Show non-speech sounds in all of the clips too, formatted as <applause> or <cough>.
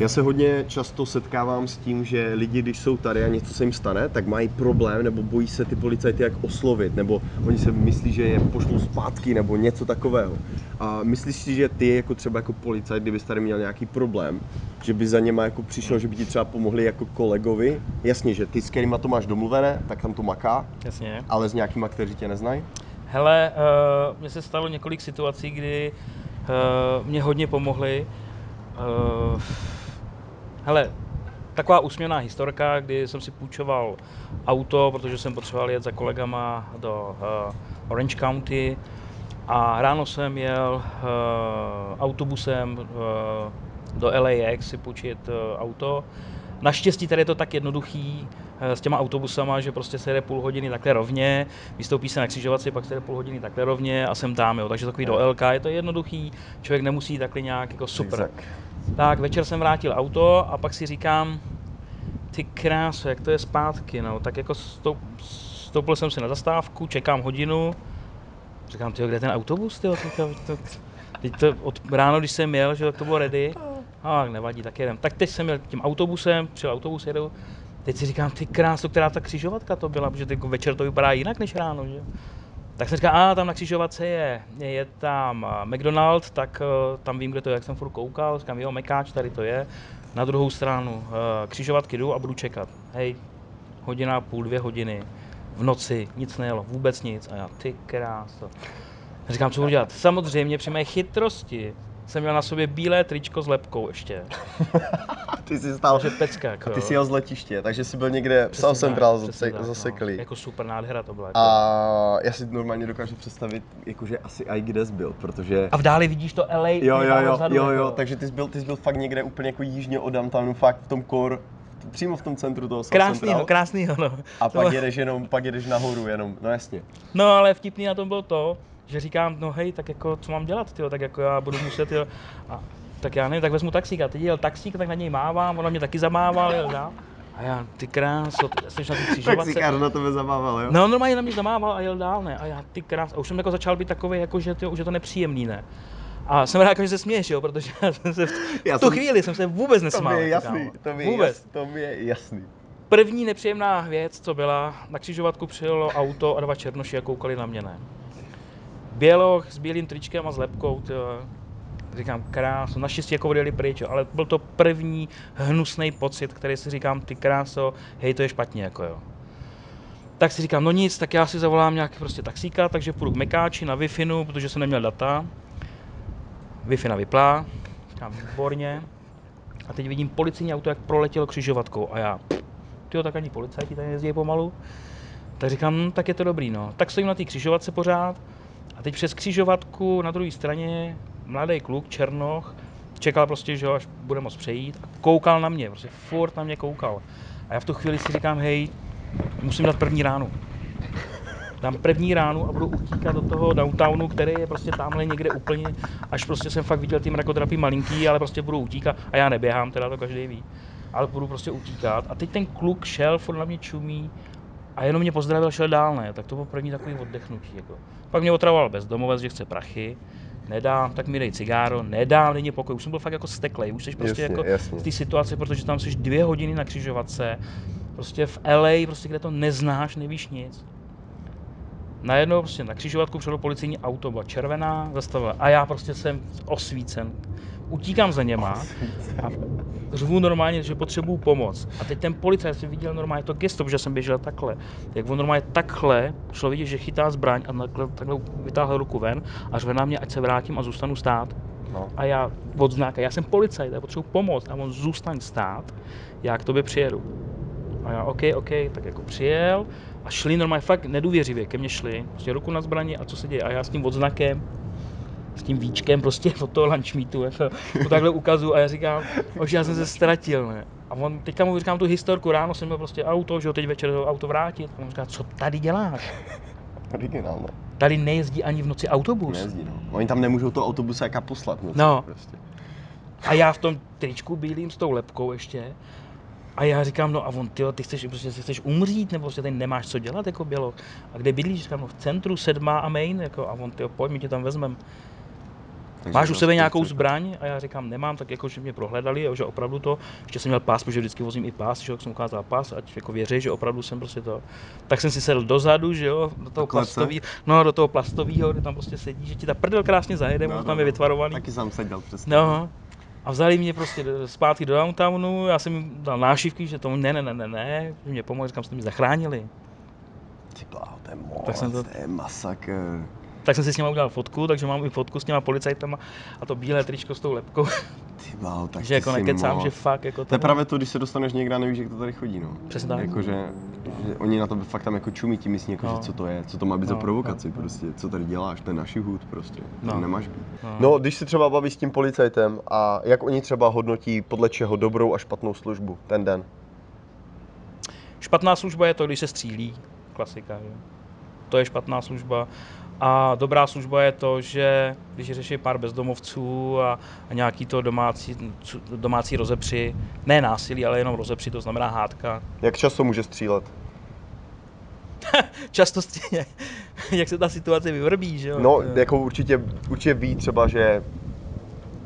Já se hodně často setkávám s tím, že lidi, když jsou tady a něco se jim stane, tak mají problém nebo bojí se ty policajty jak oslovit, nebo oni se myslí, že je pošlou zpátky nebo něco takového. A myslíš si, že ty jako třeba jako policajt, kdybys tady měl nějaký problém, že by za něma jako přišel, že by ti třeba pomohli jako kolegovi? Jasně, že ty s kterýma to máš domluvené, tak tam to maká, Jasně. ale s nějakýma, kteří tě neznají? Hele, uh, mně se stalo několik situací, kdy uh, mě hodně pomohli. Uh, hele, taková úsměvná historka, kdy jsem si půjčoval auto, protože jsem potřeboval jet za kolegama do uh, Orange County a ráno jsem jel uh, autobusem uh, do LAX si půjčit uh, auto. Naštěstí tady je to tak jednoduchý s těma autobusama, že prostě se jede půl hodiny takhle rovně, vystoupí se na křižovatci, pak se jede půl hodiny takhle rovně a jsem tam, jo. Takže takový do LK je to jednoduchý, člověk nemusí takhle nějak jako super. Exakt. Tak večer jsem vrátil auto a pak si říkám, ty kráso, jak to je zpátky, no. Tak jako stoup, stoupil jsem si na zastávku, čekám hodinu, říkám, tyjo, kde je ten autobus, teď to, teď to od ráno, když jsem jel, že tak to bylo ready, a nevadí, tak jedem. Tak teď jsem jel tím autobusem, přijel autobus, jedu, teď si říkám, ty kráso, která ta křižovatka to byla, protože jako večer to vypadá jinak než ráno, že? Tak jsem říkal, a tam na křižovatce je, je tam eh, McDonald, tak eh, tam vím, kde to je, jak jsem furt koukal, říkám, jo, Mekáč, tady to je. Na druhou stranu eh, křižovatky jdu a budu čekat. Hej, hodina, půl, dvě hodiny, v noci, nic nejelo, vůbec nic. A já, ty kráso. Říkám, co budu dělat? Samozřejmě při mé chytrosti jsem měl na sobě bílé tričko s lepkou ještě. <laughs> Ty jsi stál, Takže pecka, jako. ty jsi jel z letiště, takže jsi byl někde v Přesně South tak, Central přesně zase, tak, no. zaseklý. Jako super nádhera to byla. Jako. A já si normálně dokážu představit, jakože asi i kde jsi byl, protože... a v dáli vidíš to LA. Jo, jo, jo, vzadu, jo, jako. jo, takže ty jsi byl, ty jsi byl fakt někde úplně jako jižně od downtownu, fakt v tom core, přímo v tom centru toho Krásnýho, Central. krásnýho, no. A To pak bylo- jedeš jenom, pak jedeš nahoru jenom, no jasně. No ale vtipný na tom bylo to, že říkám, no hej, tak jako co mám dělat, tyjo, tak jako já budu muset, jo. A, tak já nevím, tak vezmu taxík a teď jel taxík, tak na něj mávám, ona mě taky zamával, jel dál. A já, ty kráso, ty jsi na ty křižovatce. Taxikář na tebe zamával, jo? No normálně na mě zamával a jel dál, ne? A já, ty krás, a už jsem jako začal být takový, jako, že tyjo, už je to nepříjemný, ne? A jsem rád, jako, že se směješ, jo, protože já jsem se v, Já tu jsem- chvíli jsem se vůbec To nesmál. mi je jako, jasný, to mi je, Vůbec. jas, to mi je jasný. První nepříjemná věc, co byla, na křižovatku přijelo auto a dva černoši a koukali na mě, ne. Běloch s bílým tričkem a s lepkou, tyjo. Říkám, kráso, naštěstí jako odjeli pryč, ale byl to první hnusný pocit, který si říkám, ty kráso, hej, to je špatně, jako jo. Tak si říkám, no nic, tak já si zavolám nějak prostě taxíka, takže půjdu k Mekáči na wi protože jsem neměl data. Wi-Fi na vyplá, říkám, výborně. A teď vidím policijní auto, jak proletělo křižovatkou a já, tyjo, tak ani policajti tady jezdí pomalu. Tak říkám, hm, tak je to dobrý, no. Tak stojím na té křižovatce pořád a teď přes křižovatku na druhé straně mladý kluk, černoch, čekal prostě, že až bude moct přejít a koukal na mě, prostě furt na mě koukal. A já v tu chvíli si říkám, hej, musím dát první ránu. Dám první ránu a budu utíkat do toho downtownu, který je prostě tamhle někde úplně, až prostě jsem fakt viděl ty mrakodrapy malinký, ale prostě budu utíkat a já neběhám, teda to každý ví, ale budu prostě utíkat. A teď ten kluk šel, furt na mě čumí a jenom mě pozdravil, šel dál, ne, tak to bylo první takový oddechnutí. Jako. Pak mě otravoval bezdomovec, že chce prachy, nedám, tak mi dej cigáro, nedám, není pokoj. Už jsem byl fakt jako steklej, už jsi prostě Jasně, jako jasně. v té situaci, protože tam jsi dvě hodiny na křižovatce, prostě v LA, prostě kde to neznáš, nevíš nic. Najednou prostě na křižovatku přijelo policejní auto, byla červená, zastavila a já prostě jsem osvícen. Utíkám za něma a řvu normálně, že potřebuju pomoc. A teď ten policajt si viděl normálně to gesto, protože jsem běžel takhle. Jak on normálně takhle šlo vidět, že chytá zbraň a takhle, takhle vytáhl ruku ven a řve na mě, ať se vrátím a zůstanu stát. No. A já odznáka, já jsem policajt, já potřebuji pomoct a on zůstaň stát, já k tobě přijedu. A já, OK, OK, tak jako přijel a šli normálně fakt nedůvěřivě, ke mně šli, prostě ruku na zbraně a co se děje. A já s tím odznakem, s tím víčkem prostě <laughs> od toho lunch meetu, jako, to takhle ukazu a já říkám, že já jsem se ztratil, ne. A on, teďka mu říkám tu historku, ráno jsem měl prostě auto, že jo, teď večer to auto vrátit. A on říká, co tady děláš? Originál, no. Tady nejezdí ani v noci autobus. Nejezdí, no. Oni tam nemůžou to autobuse jaká poslat, no. No. Prostě. A já v tom tričku bílým s tou lepkou ještě. A já říkám, no a on, tyjo, ty chceš, prostě, chceš umřít, nebo prostě tady nemáš co dělat jako bělo. A kde bydlíš? Říkám, no v centru, sedmá a main, jako, a on, tyjo, pojď, my tě tam vezmem. Takže Máš u sebe dost nějakou zbraň? A já říkám, nemám, tak jako, že mě prohledali, jo, že opravdu to, ještě jsem měl pás, protože vždycky vozím i pás, že jo, jsem ukázal pás, ať jako věří, že opravdu jsem prostě to. Tak jsem si sedl dozadu, že jo, do toho plastového, no do toho plastového, kde tam prostě sedí, že ti ta prdel krásně zajede, no, tam je vytvarovaný. Taky jsem seděl přesně. No, a vzali mě prostě zpátky do downtownu, já jsem jim dal nášivky, že tomu ne, ne, ne, ne, ne, že mě pomohli, říkám, jste mě zachránili. Ty bláho, to je moc, Tak jsem to- to je masakr. Tak jsem si s nimi udělal fotku, takže mám i fotku s těma policajtama a to bílé tričko s tou lepkou, Ty bláho, tak <laughs> že jako nekecám, že fakt jako To je právě to, když se dostaneš někde a nevíš, jak to tady chodí, no. Přesně tak. Jako, že, že oni na to fakt tam jako čumí, ti myslí, jako, No. že co to je, co to má být za No, provokaci, no, no. prostě, co tady děláš, to je naši hůd prostě, No. to nemáš být. No. No, když se třeba bavíš s tím policajtem a jak oni třeba hodnotí podle čeho dobrou a špatnou službu ten den. Špatná služba je to, když se střílí, klasika, že? To je špatná služba. A dobrá služba je to, že když řeší pár bezdomovců a, a nějaký to domácí, domácí rozepři, ne násilí, ale jenom rozepři, to znamená hádka. Jak často může střílet? <laughs> Často stejně, <laughs> jak se ta situace vyvrbí, že jo? No, jako určitě, určitě ví třeba, že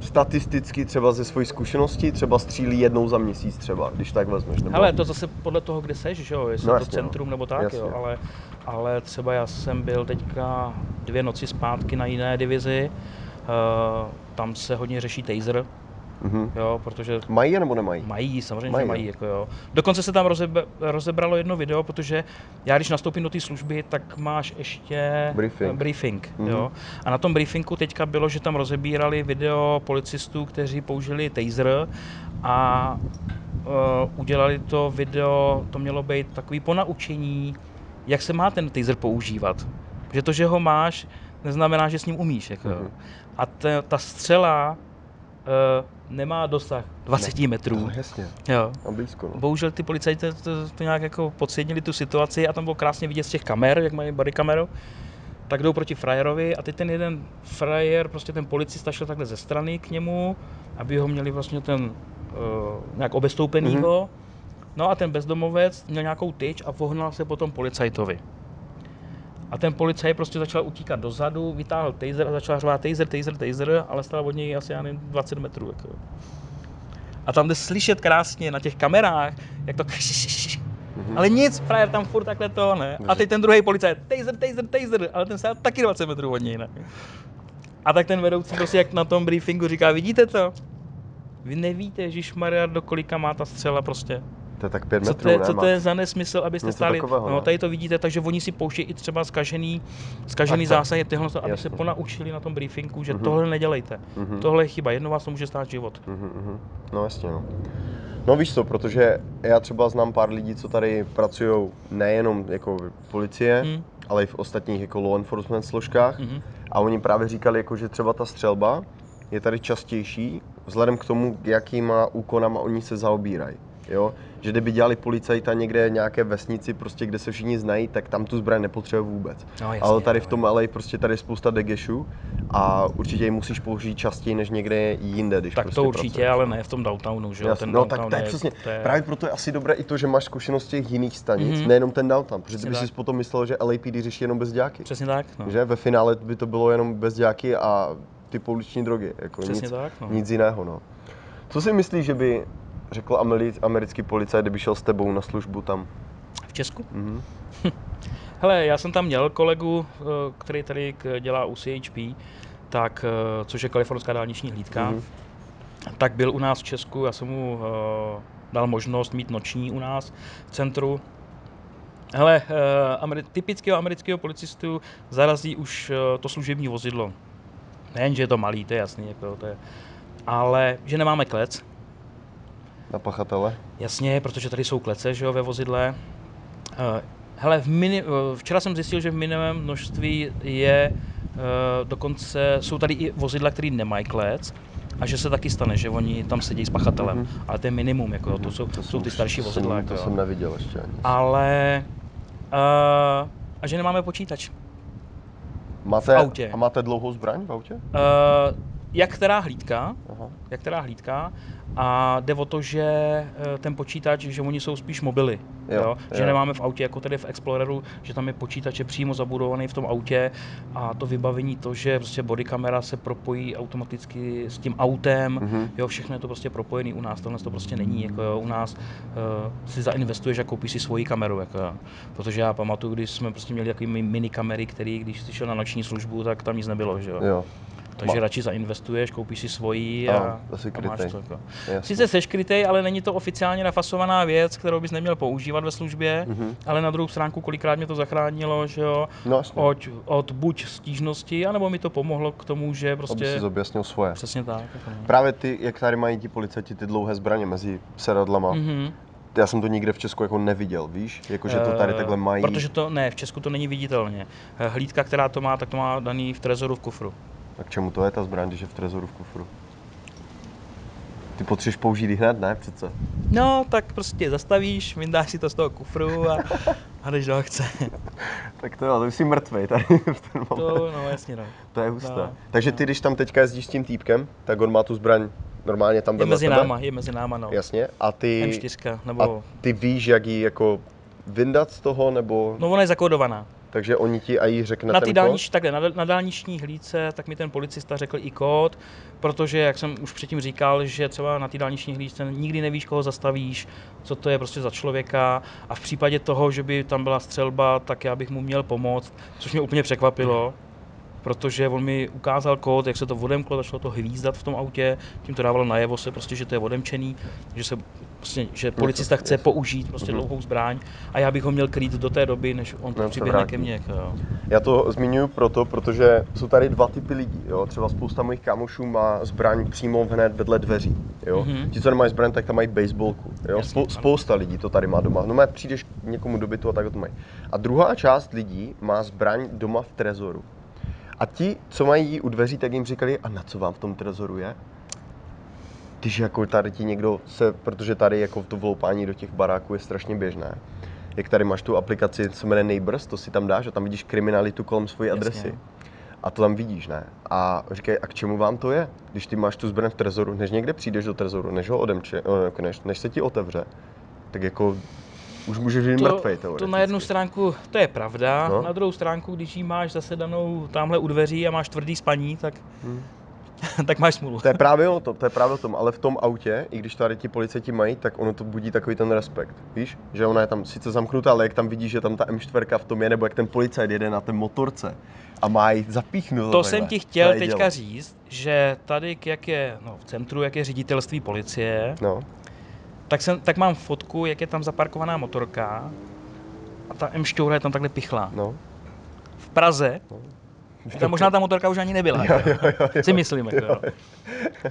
statisticky třeba ze své zkušenosti třeba střílí jednou za měsíc třeba, když tak vezmeš. Nebo... Hele, to zase podle toho, kde seš, že jo, jestli No no, to jasně, no. centrum nebo tak, Jasně. jo, ale, ale třeba já jsem byl teďka dvě noci zpátky na jiné divizi, uh, tam se hodně řeší taser, Mhm. jo, protože Mají nebo nemají? mají, samozřejmě Mají, mají, jako jo. Dokonce se tam rozebe, rozebralo jedno video, protože já když nastoupím do té služby, tak máš ještě Briefing. eh, briefing Mhm. jo. A na tom briefingu teďka bylo, že tam rozebírali video policistů, kteří použili taser a uh, udělali to video, to mělo být takový ponaučení, jak se má ten taser používat. Že to, že ho máš, neznamená, že s ním umíš. Jako. Mhm. A ta, ta střela uh, nemá dosah 20 metrů. No, <laughs> jasně, Jo. a blízko. No. Bohužel ty policajti to, to nějak jako podcenili tu situaci a tam bylo krásně vidět z těch kamer, jak mají body kameru, tak jdou proti frajerovi a teď ten jeden frajer, prostě ten policista šel takhle ze strany k němu, aby ho měli vlastně ten uh, nějak obestoupenýho. No a ten bezdomovec měl nějakou tyč a vohnal se potom policajtovi. A ten policajt prostě začal utíkat dozadu, vytáhl taser a začal řvát taser, taser, taser, ale stál od něj asi já nevím, 20 metrů. Jako. A tam jde slyšet krásně na těch kamerách, jak to Mhm. <laughs> ale nic, frajer tam furt takhle to, ne. A teď ten druhý policajt, taser, taser, taser, ale ten stál taky 20 metrů od něj, ne. A tak ten vedoucí prostě jak na tom briefingu říká, vidíte to? Vy nevíte, Maria, do kolika má ta střela prostě. To je tak pět Co metrů, to, je, ne? co to je za nesmysl, abyste Něco stáli, takového, no tady to vidíte, takže oni si pouštějí i třeba zkažený, zkažený zásahy tyhle, aby Jasně. se ponaučili na tom briefingu, že Mhm. tohle nedělejte. Mhm. Tohle je chyba, jedno vás to může stát život. Mhm, mhm. No jasně, no. No víš co, protože já třeba znám pár lidí, co tady pracují nejenom jako v policie, Hm, ale i v ostatních jako law enforcement složkách. mhm. A oni právě říkali, jako, že třeba ta střelba je tady častější, vzhledem k tomu, jakýma úkonama oni se zaobírají. Jo? Že kdyby dělali policajta někde nějaké vesnici, prostě, kde se všichni znají, tak tam tu zbraň nepotřebuje vůbec. No, jasně, Ale tady v no, tom LA prostě tady je spousta degešů a určitě ji musíš použít častěji než někde jinde, když Tak prostě to určitě, pracuješ. ale ne v tom downtownu, že jo? Ten no tak to je přesně, to je- právě proto je asi dobré i to, že máš zkušenost těch jiných stanic, Mhm. nejenom ten downtown, protože ty bys si potom myslel, že LAPD řeší jenom bezděáky. Přesně tak, no. Že ve finále by to bylo jenom bezděáky a ty pouliční drogy, jako Přesně nic, tak, no. nic jiného. No. Co si myslíš, že by řekl ameri- americký policajt, kdyby šel s tebou na službu tam? V Česku? Mhm. Hele, já jsem tam měl kolegu, eh, který tady dělá u CHP, tak, eh, což je kalifornská dálniční hlídka, Mhm. tak byl u nás v Česku, já jsem mu eh, dal možnost mít noční u nás v centru. Hele, ameri- typického amerického policistu zarazí už to služební vozidlo. Nejen, že je to malý, to je jasný, jako to je, ale že nemáme klec, Na pachatele? Jasně, protože tady jsou klece že jo, ve vozidle. Eh, Hele, v mini, eh, včera jsem zjistil, že v minimém množství je eh, dokonce, jsou tady i vozidla, které nemají klec a že se taky stane, že oni tam sedí s pachatelem. Mhm. Ale to je minimum, jako, to, jsou, to jsou ty starší vozidla. Jsem, Jako, to jsem neviděl ještě ani. Ale uh, a že nemáme počítač. Máte, autě. A máte dlouhou zbraň v autě? Uh, jak která hlídka, Aha. jak která hlídka a jde o to, že eh, ten počítač, že oni jsou spíš mobily, Jo, jo, že jo. nemáme v autě jako tady v Exploreru, že tam je počítač je přímo zabudovaný v tom autě a to vybavení to, že prostě body kamera se propojí automaticky s tím autem, Mhm. jo, všechno je to prostě propojený u nás, tohle to prostě není, jako jo, u nás uh, si zainvestuješ a koupíš si svoji kameru, jako jo. protože já pamatuju, když jsme prostě měli takové mini kamery, který když jsi šel na noční službu, tak tam nic nebylo, že jo. Jo, Takže Ma- radši zainvestuješ, koupíš si svoji A, a, asi a máš to. Jako. jasně. Sice seš krytej, ale není to oficiálně nafasovaná věc, kterou bys neměl používat ve službě, Mhm. ale na druhou stránku kolikrát mě to zachránilo, že jo, No jasně, od, od buď stížnosti, anebo mi to pomohlo k tomu, že aby prostě... si objasnil svoje. Přesně tak. Jako, no. Právě ty, jak tady mají ti policajti ty dlouhé zbraně mezi sedadlama, Mhm. já jsem to nikde v Česku jako neviděl, víš? Jako, že to tady Eh, takhle mají. Protože to ne, v Česku to není viditelně. Eh, Hlídka, která to má, tak to má daný v trezoru v kufru. A k čemu to je ta zbraň, když je v trezoru v kufru? Ty potřebuješ použít ji hned, ne? Přece. No, tak prostě zastavíš, vyndáš si to z toho kufru a, a jdeš do akce. <laughs> Tak to jo, to jsi mrtvej tady v ten moment. To, no jasně no. To je husté. No, Takže ty, když tam teďka jezdíš s tím týpkem, tak on má tu zbraň normálně tam Je vedle mezi tebe? náma, je mezi náma, no. Jasně. A ty, M4, a nebo... ty víš, jak ji jako vyndat z toho, nebo... No ona je zakódovaná. Takže oni ti a jí řekne Na ty ten dálnič, takhle, na, na dálniční hlídce, tak mi ten policista řekl i kód, protože, jak jsem už předtím říkal, že třeba na té dálniční hlídce nikdy nevíš, koho zastavíš, co to je prostě za člověka a v případě toho, že by tam byla střelba, tak já bych mu měl pomoct, což mě úplně překvapilo, protože on mi ukázal kód, jak se to odemklo, začalo to hvízdat v tom autě, tím to dávalo najevo se prostě, že to je odemčený, že se prostě, že policista chce použít prostě Mhm. dlouhou zbraň a já bych ho měl krýt do té doby, než on se přiběhne vrátí. ke mně. jo. Já to zmiňuji proto, protože jsou tady dva typy lidí. Jo? Třeba spousta mojich kámošů má zbraň přímo hned vedle dveří. Jo? Mhm. Ti, co nemají zbraň, tak tam mají baseballku. Jo? Jasně, Spou- spousta lidí to tady má doma. No má, přijdeš k někomu do bytu a tak to mají. A druhá část lidí má zbraň doma v trezoru. A ti, co mají u dveří, tak jim říkali, a na co vám v tom trezoru je? Když jako tady ti někdo se, protože tady jako to vloupání do těch baráků je strašně běžné. Jak tady máš tu aplikaci, co se jmenuje Neighbors, to si tam dáš a tam vidíš kriminalitu kolem svojí Jasně. adresy. A to tam vidíš, ne? A říkají, a k čemu vám to je? Když ty máš tu zbraň v trezoru, než někde přijdeš do trezoru, než ho odemče, eh, jako než, než se ti otevře, tak jako už můžeš být mrtvej to, to na jednu stránku, to je pravda, No. na druhou stránku, když ji máš zase danou tamhle u dveří a máš tvrdý spaní, tak, Hmm. <laughs> tak máš smůlu. To je právě o tom, to je právě o tom, ale v tom autě, i když tady ti policajti mají, tak ono to budí takový ten respekt. Víš, že ona je tam sice zamknutá, ale jak tam vidíš, že tam ta M4 v tom je, nebo jak ten policajt jede na té motorce a má ji zapíchnout. To jsem ti chtěl teďka říct, že tady, jak je no, v centru, jak je ředitelství policie, No, tak, jsem, tak mám fotku, jak je tam zaparkovaná motorka a ta M4 je tam takhle pichlá. no. V Praze, tam možná ta motorka už ani nebyla, Jo, jo, jo, jo. si myslím. Jako, jo. <laughs>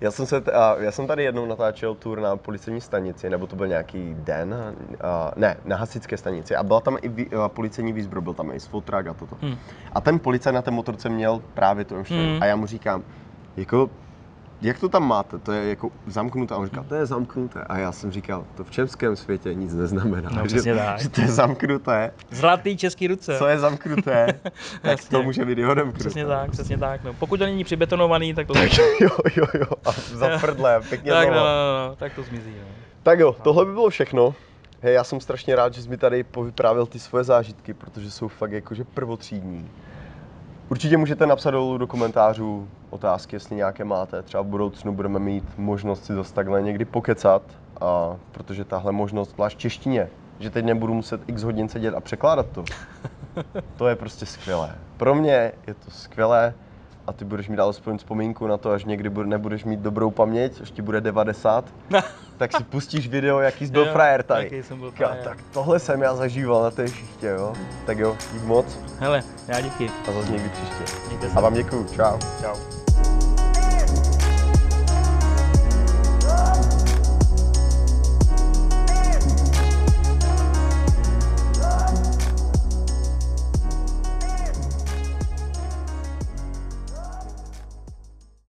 Já jsem, se, já jsem tady jednou natáčel tour na policejní stanici, nebo to byl nějaký den, a, ne, na hasičské stanici. A byla tam i vý, a policejní výzbroj, byl tam i sfotrák a toto. Hm. A ten policajt na té motorce měl právě to M4. Hmm. A já mu říkám, jako, jak to tam máte? To je jako zamknuté. A on říkal, to je zamknuté. A já jsem říkal, to v českém světě nic neznamená. No, že, tak. že to je zamknuté. Zlatý český ruce. Co je zamknuté, <laughs> tak to může být i odemknuté. Přesně tak, přesně tak. No. Pokud to není přibetonovaný, tak to Tak <laughs> jo, jo, jo. A za prdle, pěkně tak, no, znova. no, no, tak to zmizí. No. Tak jo, tohle by bylo všechno. Hej, já jsem strašně rád, že jsi mi tady povyprávěl ty svoje zážitky, protože jsou fakt jakože prvotřídní. Určitě můžete napsat dolů do komentářů otázky, jestli nějaké máte. Třeba v budoucnu budeme mít možnost si zase takhle někdy pokecat, a protože tahle možnost, zvlášť češtině, že teď nebudu muset x hodin sedět a překládat to. <laughs> To je prostě skvělé. Pro mě je to skvělé a ty budeš mít alespoň vzpomínku na to, až někdy bude- nebudeš mít dobrou paměť, až ti bude 90, <laughs> tak si pustíš video, jaký jsi byl Jo, frajer tady. jaký jsem byl frajer. tak tohle jsem já zažíval na té šichtě, jo. Tak jo, dík moc Hele, já díky. a zase někdy příště. Mějte se. A vám děkuju, čau. Čau.